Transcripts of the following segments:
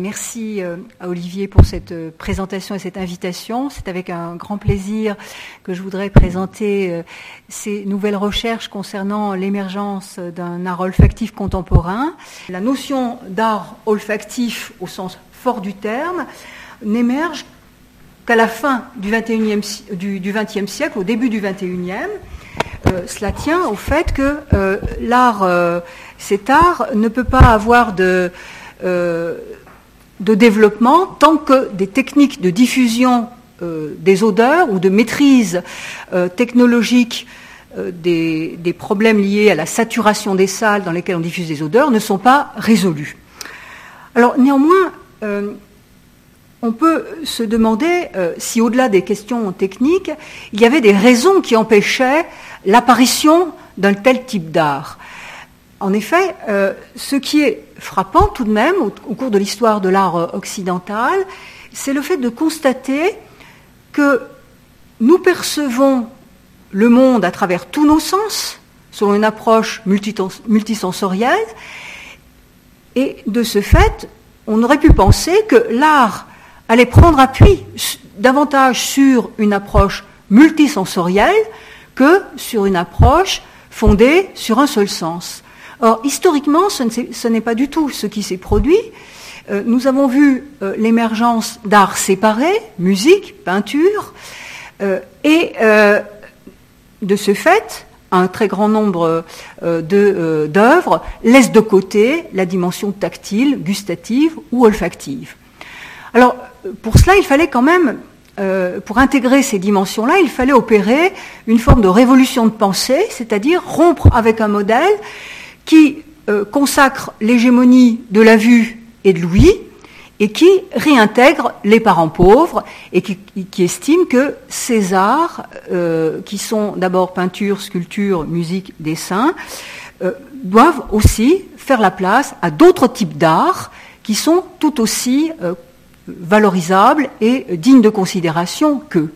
Merci euh, à Olivier pour cette euh, présentation et cette invitation. C'est avec un grand plaisir que je voudrais présenter euh, ces nouvelles recherches concernant l'émergence d'un art olfactif contemporain. La notion d'art olfactif au sens fort du terme n'émerge qu'à la fin du XXe siècle, au début du XXIe. cela tient au fait que l'art, cet art ne peut pas avoir de de développement tant que des techniques de diffusion euh, des odeurs ou de maîtrise euh, technologique euh, des, problèmes liés à la saturation des salles dans lesquelles on diffuse des odeurs ne sont pas résolus. Alors néanmoins, on peut se demander si au-delà des questions techniques, il y avait des raisons qui empêchaient l'apparition d'un tel type d'art. En effet, ce qui est frappant tout de même au, cours de l'histoire de l'art euh, occidental, c'est le fait de constater que nous percevons le monde à travers tous nos sens, selon une approche multisensorielle, et de ce fait, on aurait pu penser que l'art allait prendre appui davantage sur une approche multisensorielle que sur une approche fondée sur un seul sens. Or, historiquement, ce n'est pas du tout ce qui s'est produit. Euh, nous avons vu euh, l'émergence d'arts séparés, musique, peinture, euh, et de ce fait, un très grand nombre d'œuvres laissent de côté la dimension tactile, gustative ou olfactive. Alors, pour cela, il fallait quand même pour intégrer ces dimensions-là, il fallait opérer une forme de révolution de pensée, c'est-à-dire rompre avec un modèle qui euh, consacre l'hégémonie de la vue et de l'ouïe et qui réintègre les parents pauvres et qui, estime que ces arts, euh, qui sont d'abord peinture, sculpture, musique, dessin, euh, doivent aussi faire la place à d'autres types d'arts qui sont tout aussi valorisables et dignes de considération qu'eux.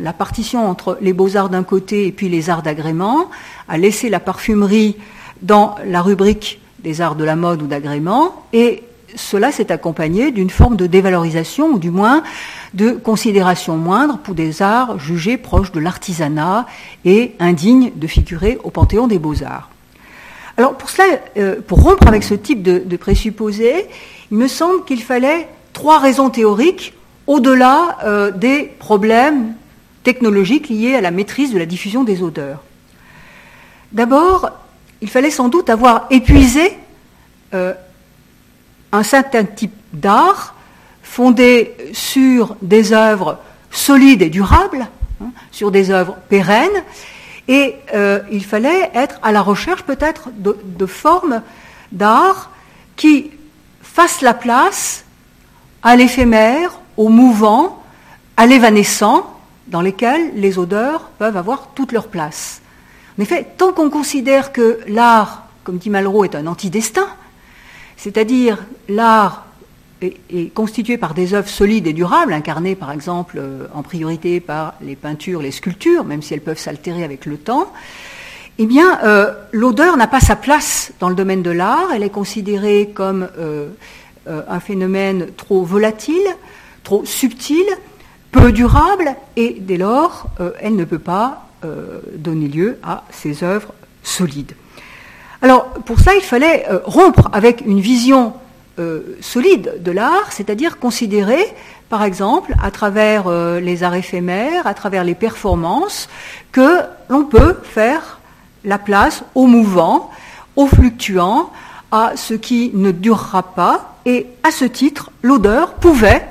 La partition entre les beaux-arts d'un côté et puis les arts d'agrément a laissé la parfumerie dans la rubrique des arts de la mode ou d'agrément, et cela s'est accompagné d'une forme de dévalorisation, ou du moins de considération moindre pour des arts jugés proches de l'artisanat et indignes de figurer au panthéon des beaux-arts. Alors pour cela, euh, pour rompre avec ce type de, de présupposés, il me semble qu'il fallait trois raisons théoriques au-delà euh, des problèmes technologiques liés à la maîtrise de la diffusion des odeurs. D'abord, il fallait sans doute avoir épuisé euh, un certain type d'art fondé sur des œuvres solides et durables, hein, sur des œuvres pérennes, et euh, il fallait être à la recherche peut-être de, formes d'art qui fassent la place à l'éphémère, au mouvant, à l'évanescent, dans lesquels les odeurs peuvent avoir toute leur place. En effet, tant qu'on considère que l'art, comme dit Malraux, est un antidestin, c'est-à-dire l'art est, constitué par des œuvres solides et durables, incarnées par exemple euh, en priorité par les peintures, les sculptures, même si elles peuvent s'altérer avec le temps, eh bien, euh, l'odeur n'a pas sa place dans le domaine de l'art. Elle est considérée comme euh, un phénomène trop volatile, trop subtil, peu durable, et dès lors, elle ne peut pas donner lieu à ces œuvres solides. Alors, pour ça, il fallait euh, rompre avec une vision euh, solide de l'art, c'est-à-dire considérer, par exemple, à travers les arts éphémères, à travers les performances, que l'on peut faire la place au mouvant, au fluctuant, à ce qui ne durera pas, et à ce titre, l'odeur pouvait,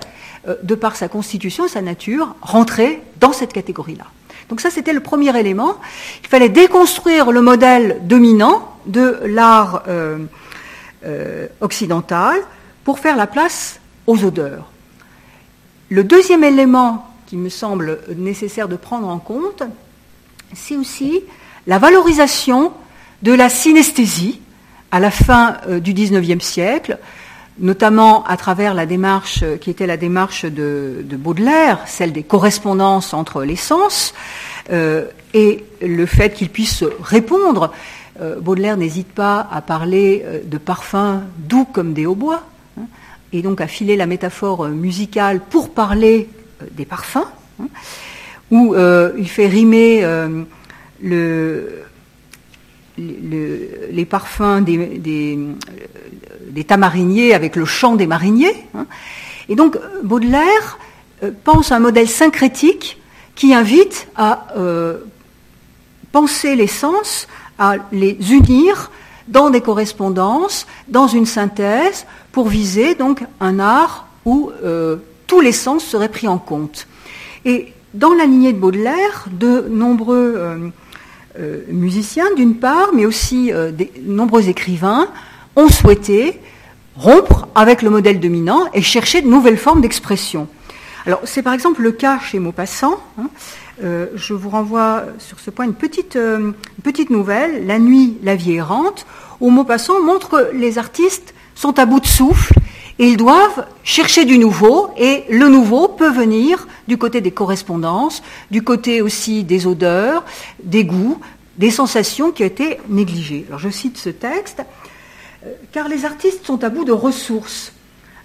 de par sa constitution sa nature, rentrer dans cette catégorie-là. Donc ça, c'était le premier élément. Il fallait déconstruire le modèle dominant de l'art euh, euh, occidental pour faire la place aux odeurs. Le deuxième élément qui me semble nécessaire de prendre en compte, c'est aussi la valorisation de la synesthésie à la fin euh, du XIXe siècle, notamment à travers la démarche qui était la démarche de, Baudelaire, celle des correspondances entre les sens, euh, et le fait qu'il puisse répondre. Euh, Baudelaire n'hésite pas à parler euh, de parfums doux comme des hautbois, hein, et donc à filer la métaphore musicale pour parler des parfums, hein, où il fait rimer le, les parfums des, tamariniers avec le chant des mariniers. Hein. Et donc Baudelaire euh, pense à un modèle syncrétique qui invite à euh, penser les sens, à les unir dans des correspondances, dans une synthèse, pour viser donc un art où euh, tous les sens seraient pris en compte. Et dans la lignée de Baudelaire, de nombreux musiciens d'une part, mais aussi de nombreux écrivains ont souhaité rompre avec le modèle dominant et chercher de nouvelles formes d'expression. Alors c'est par exemple le cas chez Maupassant. Hein. Euh, je vous renvoie sur ce point une petite, nouvelle, La nuit, la vie errante, où Maupassant montre que les artistes sont à bout de souffle et ils doivent chercher du nouveau, et le nouveau peut venir du côté des correspondances, du côté aussi des odeurs, des goûts, des sensations qui ont été négligées. Alors je cite ce texte, euh, car les artistes sont à bout de ressources,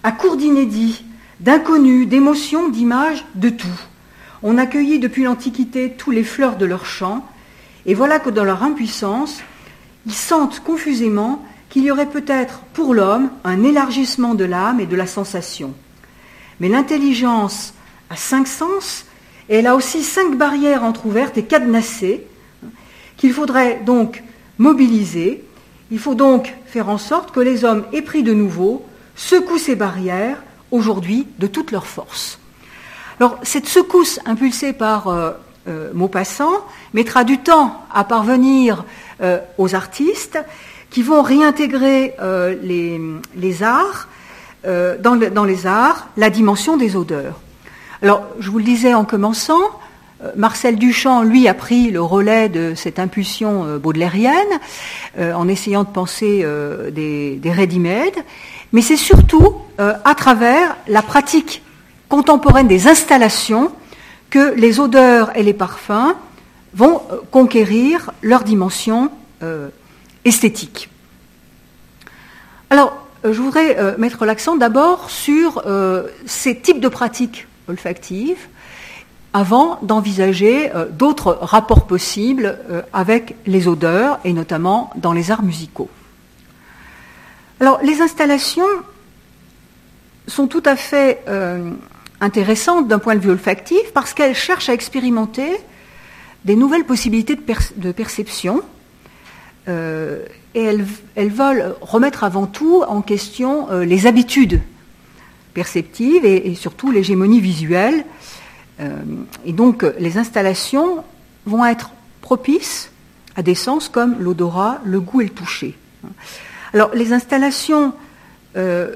à court d'inédits, d'inconnus, d'émotions, d'images, de tout. On accueillit depuis l'Antiquité tous les fleurs de leur chant, et voilà que dans leur impuissance, ils sentent confusément qu'il y aurait peut-être pour l'homme un élargissement de l'âme et de la sensation. Mais l'intelligence a cinq sens et elle a aussi cinq barrières entr'ouvertes et cadenassées qu'il faudrait donc mobiliser. Il faut donc faire en sorte que les hommes épris de nouveau secouent ces barrières aujourd'hui de toute leur force. Alors cette secousse impulsée par euh, euh, Maupassant mettra du temps à parvenir euh, aux artistes qui vont réintégrer les, arts, dans, les arts, la dimension des odeurs. Alors, je vous le disais en commençant, Marcel Duchamp, lui, a pris le relais de cette impulsion baudelairienne en essayant de penser des, ready-made, mais c'est surtout à travers la pratique contemporaine des installations que les odeurs et les parfums vont conquérir leur dimension esthétique. Alors, euh, je voudrais euh, mettre l'accent d'abord sur euh, ces types de pratiques olfactives avant d'envisager d'autres rapports possibles avec les odeurs et notamment dans les arts musicaux. Alors, les installations sont tout à fait intéressantes d'un point de vue olfactif parce qu'elles cherchent à expérimenter des nouvelles possibilités de perception euh, et elles, veulent remettre avant tout en question euh, les habitudes perceptives et, surtout l'hégémonie visuelle. Euh, et donc les installations vont être propices à des sens comme l'odorat, le goût et le toucher. Alors les installations peuvent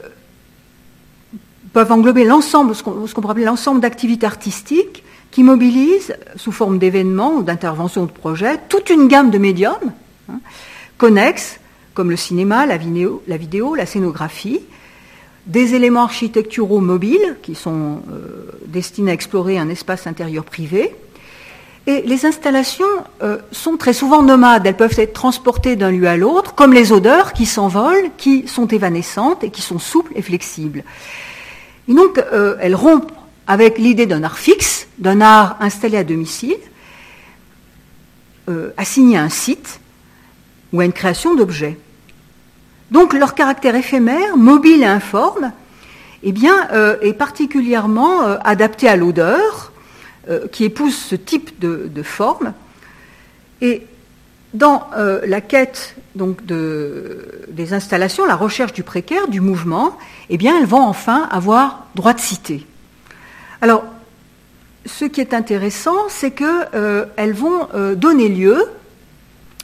englober l'ensemble, ce qu'on pourrait appeler l'ensemble d'activités artistiques qui mobilisent, sous forme d'événements ou d'interventions de projets, toute une gamme de médiums Hein, connexes, comme le cinéma, la, vidéo, la scénographie, des éléments architecturaux mobiles qui sont euh, destinés à explorer un espace intérieur privé. Et les installations euh, sont très souvent nomades, elles peuvent être transportées d'un lieu à l'autre, comme les odeurs qui s'envolent, qui sont évanescentes et qui sont souples et flexibles. Et donc, euh, elles rompent avec l'idée d'un art fixe, d'un art installé à domicile, assigné à un site, ou à une création d'objets. Donc leur caractère éphémère, mobile et informe, eh bien, euh, est particulièrement euh, adapté à l'odeur, euh, qui épouse ce type de, forme. Et dans la quête donc, de, des installations, la recherche du précaire, du mouvement, eh bien, elles vont enfin avoir droit de cité. Alors, ce qui est intéressant, c'est qu'elles vont donner lieu,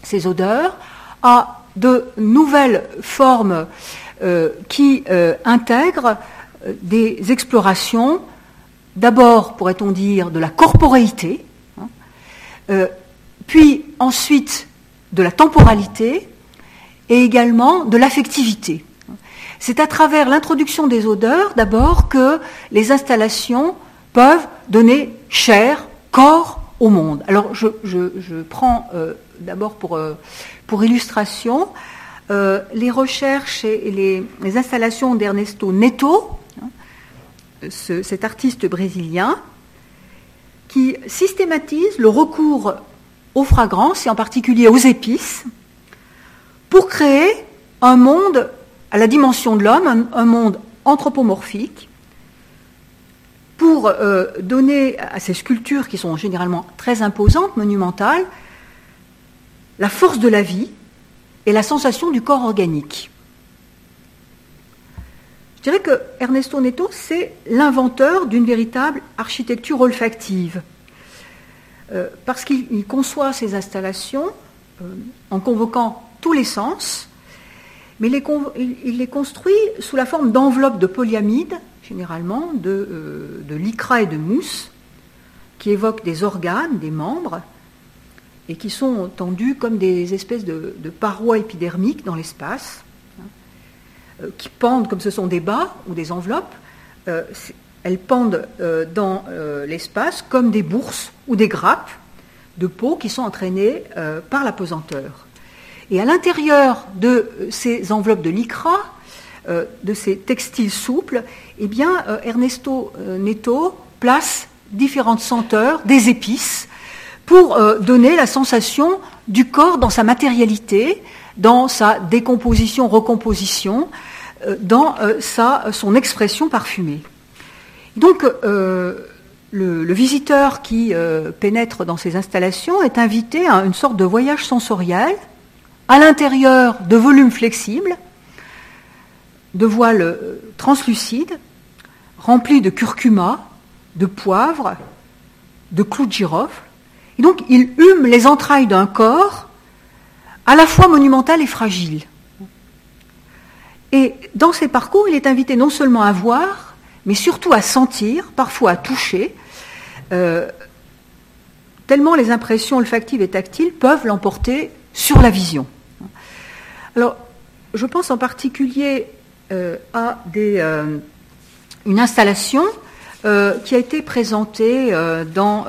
ces odeurs, à de nouvelles formes euh, qui euh, intègrent euh, des explorations, d'abord, pourrait-on dire, de la corporéité, hein, puis ensuite de la temporalité et également de l'affectivité. C'est à travers l'introduction des odeurs, d'abord, que les installations peuvent donner chair, corps au monde. Alors je, prends d'abord pour pour illustration les recherches et les, installations d'Ernesto Neto, hein, cet artiste brésilien, qui systématise le recours aux fragrances et en particulier aux épices pour créer un monde à la dimension de l'homme, un, monde anthropomorphique, pour euh, donner à ces sculptures qui sont généralement très imposantes, monumentales, la force de la vie et la sensation du corps organique. Je dirais que Ernesto Neto, c'est l'inventeur d'une véritable architecture olfactive, euh, parce qu'il conçoit ses installations euh, en convoquant tous les sens, mais il les construit sous la forme d'enveloppes de polyamide, généralement, de, euh, de lycra et de mousse, qui évoquent des organes, des membres, et qui sont tendus comme des espèces de, parois épidermiques dans l'espace, hein, euh, qui pendent, comme ce sont des bas ou des enveloppes, euh, elles pendent dans l'espace comme des bourses ou des grappes de peau qui sont entraînées par la pesanteur. Et à l'intérieur de ces enveloppes de lycra, euh, de ces textiles souples, eh bien, euh, Ernesto euh, Neto place différentes senteurs, des épices, pour donner la sensation du corps dans sa matérialité, dans sa décomposition, recomposition, dans sa, son expression parfumée. Donc, le, visiteur qui pénètre dans ces installations est invité à une sorte de voyage sensoriel à l'intérieur de volumes flexibles, de voiles euh, translucides, remplis de curcuma, de poivre, de clous de girofle. Et donc, il hume les entrailles d'un corps à la fois monumental et fragile. Et dans ces parcours, il est invité non seulement à voir, mais surtout à sentir, parfois à toucher, euh, tellement les impressions olfactives et tactiles peuvent l'emporter sur la vision. Alors, je pense en particulier euh, à euh, une installation qui a été présentée dans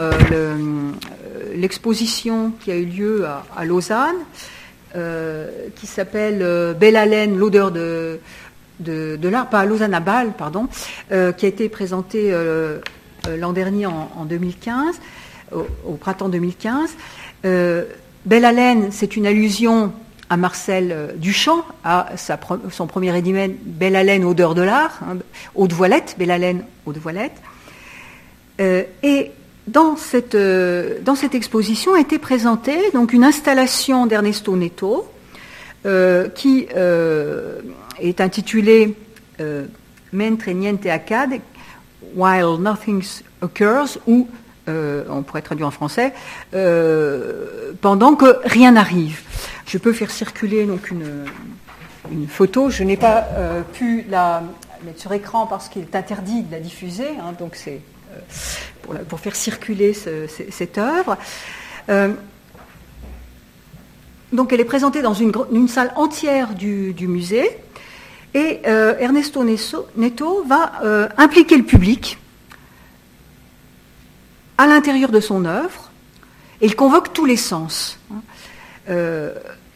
l'exposition qui a eu lieu à, Lausanne, qui s'appelle Belle haleine, l'odeur de, de, l'art, pas Lausanne à Bâle, pardon, qui a été présentée l'an dernier en, 2015, au, printemps 2015. Belle haleine, c'est une allusion à Marcel euh, Duchamp, à son premier édimen Belle haleine, odeur de l'art, hein, eau de voilette, Belle haleine, eau de voilette. Euh, et dans cette, euh, dans cette, exposition a été présentée une installation d'Ernesto Neto qui est intitulée Mentre niente accade, While Nothing Occurs, ou on pourrait traduire en français, pendant que rien n'arrive. Je peux faire circuler une, photo. Je n'ai pas euh, pu la mettre sur écran parce qu'il est interdit de la diffuser. Hein, euh, pour, faire circuler cette œuvre. Euh, donc elle est présentée dans une, salle entière du, musée. Et Ernesto Neto va impliquer le public à l'intérieur de son œuvre et il convoque tous les sens.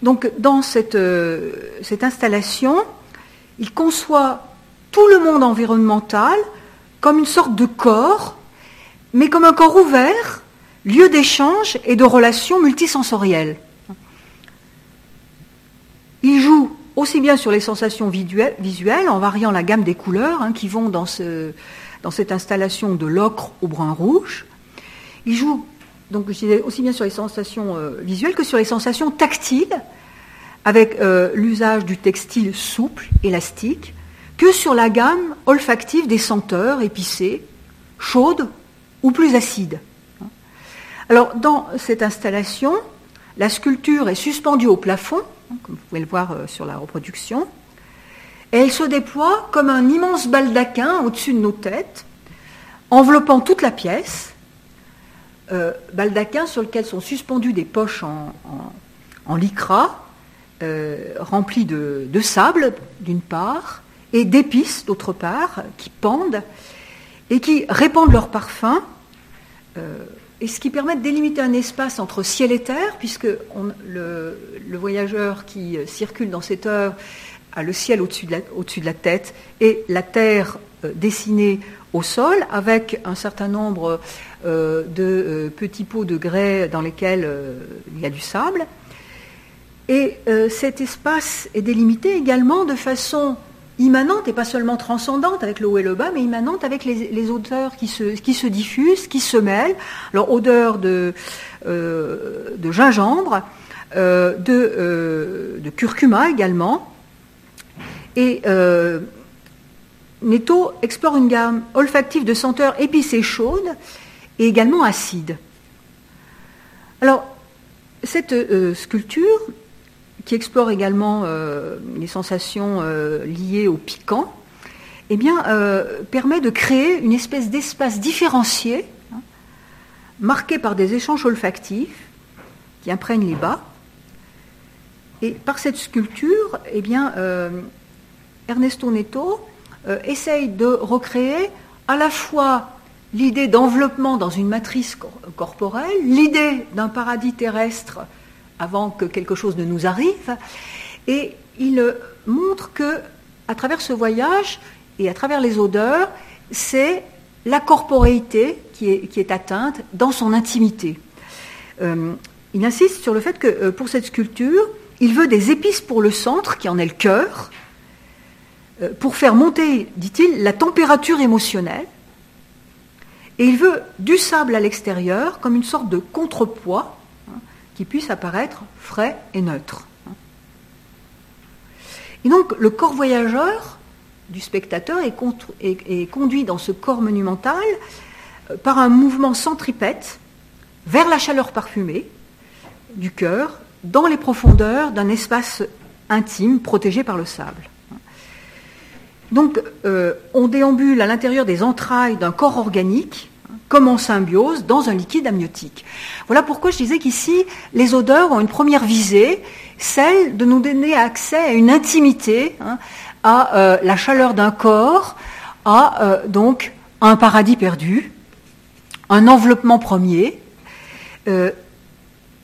Donc dans euh, cette, installation, il conçoit tout le monde environnemental comme une sorte de corps, mais comme un corps ouvert, lieu d'échange et de relations multisensorielles. Il joue aussi bien sur les sensations visuelles, en variant la gamme des couleurs hein, qui vont dans, cette installation de l'ocre au brun rouge. Il joue donc aussi bien sur les sensations euh, visuelles que sur les sensations tactiles, avec euh, l'usage du textile souple, élastique, que sur la gamme olfactive des senteurs épicées, chaudes ou plus acides. Alors dans cette installation, la sculpture est suspendue au plafond, hein, comme vous pouvez le voir euh, sur la reproduction, et elle se déploie comme un immense baldaquin au-dessus de nos têtes, enveloppant toute la pièce, euh, baldaquin sur lequel sont suspendues des poches en, lycra, euh, remplies de, sable d'une part, et d'épices d'autre part, qui pendent et qui répandent leur parfum euh, et ce qui permet de délimiter un espace entre ciel et terre, puisque le, voyageur qui circule dans cette œuvre a le ciel au-dessus de, de, la tête et la terre dessinée au sol, avec un certain nombre de petits pots de grès dans lesquels il y a du sable. Et cet espace est délimité également de façon immanente et pas seulement transcendante avec le haut et le bas, mais immanente avec les, odeurs qui se, qui se, diffusent, qui se mêlent. Alors odeur de, euh, gingembre, euh, de, euh, de, curcuma également. Et Netto explore une gamme olfactive de senteurs épicées chaudes et également acides. Alors, cette sculpture qui explore également euh, les sensations euh, liées au piquant, eh euh, permet de créer une espèce d'espace différencié, hein, marqué par des échanges olfactifs qui imprègnent les bas. Et par cette sculpture, eh Ernesto Neto essaye de recréer à la fois l'idée d'enveloppement dans une matrice corporelle, l'idée d'un paradis terrestre avant que quelque chose ne nous arrive. Et il montre que, à travers ce voyage et à travers les odeurs, c'est la corporéité qui est, atteinte dans son intimité. Euh, il insiste sur le fait que euh, pour cette sculpture, il veut des épices pour le centre, qui en est le cœur, euh, pour faire monter, dit-il, la température émotionnelle. Et il veut du sable à l'extérieur comme une sorte de contrepoids qui puisse apparaître frais et neutre. Et donc le corps voyageur du spectateur est, conduit dans ce corps monumental euh, par un mouvement centripète vers la chaleur parfumée du cœur, dans les profondeurs d'un espace intime protégé par le sable. Donc euh, on déambule à l'intérieur des entrailles d'un corps organique comme en symbiose dans un liquide amniotique. Voilà pourquoi je disais qu'ici, les odeurs ont une première visée, celle de nous donner accès à une intimité, hein, à euh, la chaleur d'un corps, à euh, donc un paradis perdu, un enveloppement premier, euh,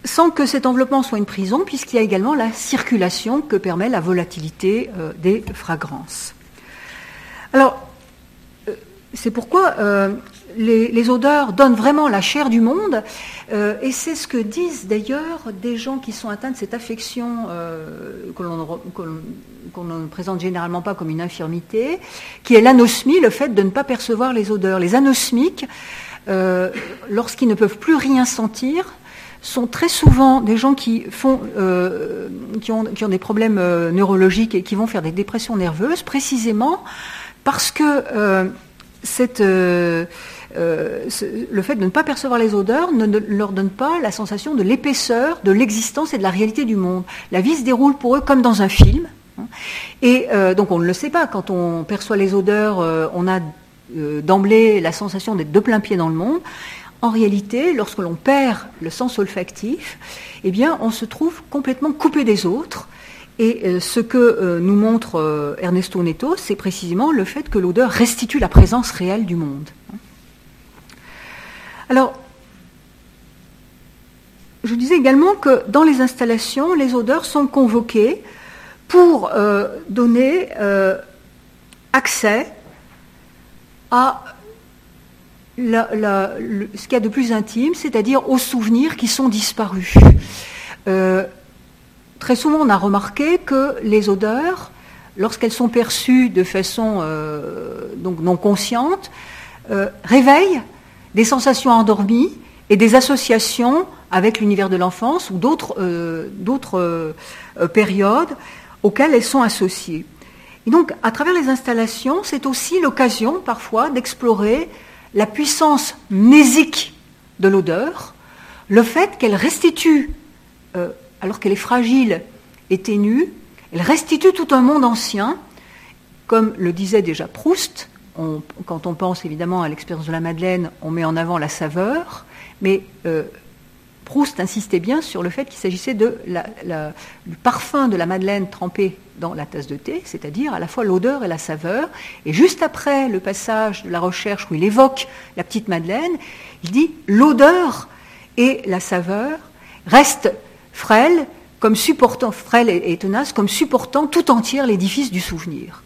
sans que cet enveloppement soit une prison, puisqu'il y a également la circulation que permet la volatilité des fragrances. Alors, c'est pourquoi les, odeurs donnent vraiment la chair du monde, euh, et c'est ce que disent d'ailleurs des gens qui sont atteints de cette affection euh, ne présente généralement pas comme une infirmité, qui est l'anosmie, le fait de ne pas percevoir les odeurs. Les anosmiques, euh, lorsqu'ils ne peuvent plus rien sentir, sont très souvent des gens qui, font, ont, qui ont, des problèmes neurologiques et qui vont faire des dépressions nerveuses, précisément parce que cette euh, le fait de ne pas percevoir les odeurs ne, leur donne pas la sensation de l'épaisseur, de l'existence et de la réalité du monde. La vie se déroule pour eux comme dans un film. Hein. Et euh, donc on ne le sait pas. Quand on perçoit les odeurs, euh, on a d'emblée la sensation d'être de plein pied dans le monde. En réalité, lorsque l'on perd le sens olfactif, eh bien, on se trouve complètement coupé des autres. Et ce que nous montre Ernesto Neto, c'est précisément le fait que l'odeur restitue la présence réelle du monde. Alors, je disais également que dans les installations, les odeurs sont convoquées pour euh, donner euh, accès à ce qu'il y a de plus intime, c'est-à-dire aux souvenirs qui sont disparus. Euh, très souvent, on a remarqué que les odeurs, lorsqu'elles sont perçues de façon non consciente, réveillent des sensations endormies et des associations avec l'univers de l'enfance ou d'autres euh, euh, périodes auxquelles elles sont associées. Et donc, à travers les installations, c'est aussi l'occasion parfois d'explorer la puissance mnésique de l'odeur, le fait qu'elle restitue, euh, alors qu'elle est fragile et ténue, elle restitue tout un monde ancien, comme le disait déjà Proust, quand on pense évidemment à l'expérience de la Madeleine, on met en avant la saveur, mais euh, Proust insistait bien sur le fait qu'il s'agissait du parfum de la madeleine trempée dans la tasse de thé, c'est-à-dire à la fois l'odeur et la saveur. Et juste après le passage de la recherche où il évoque la petite madeleine, il dit l'odeur et la saveur restent frêles, comme supportant, frêles et tenaces, comme supportant tout entière l'édifice du souvenir.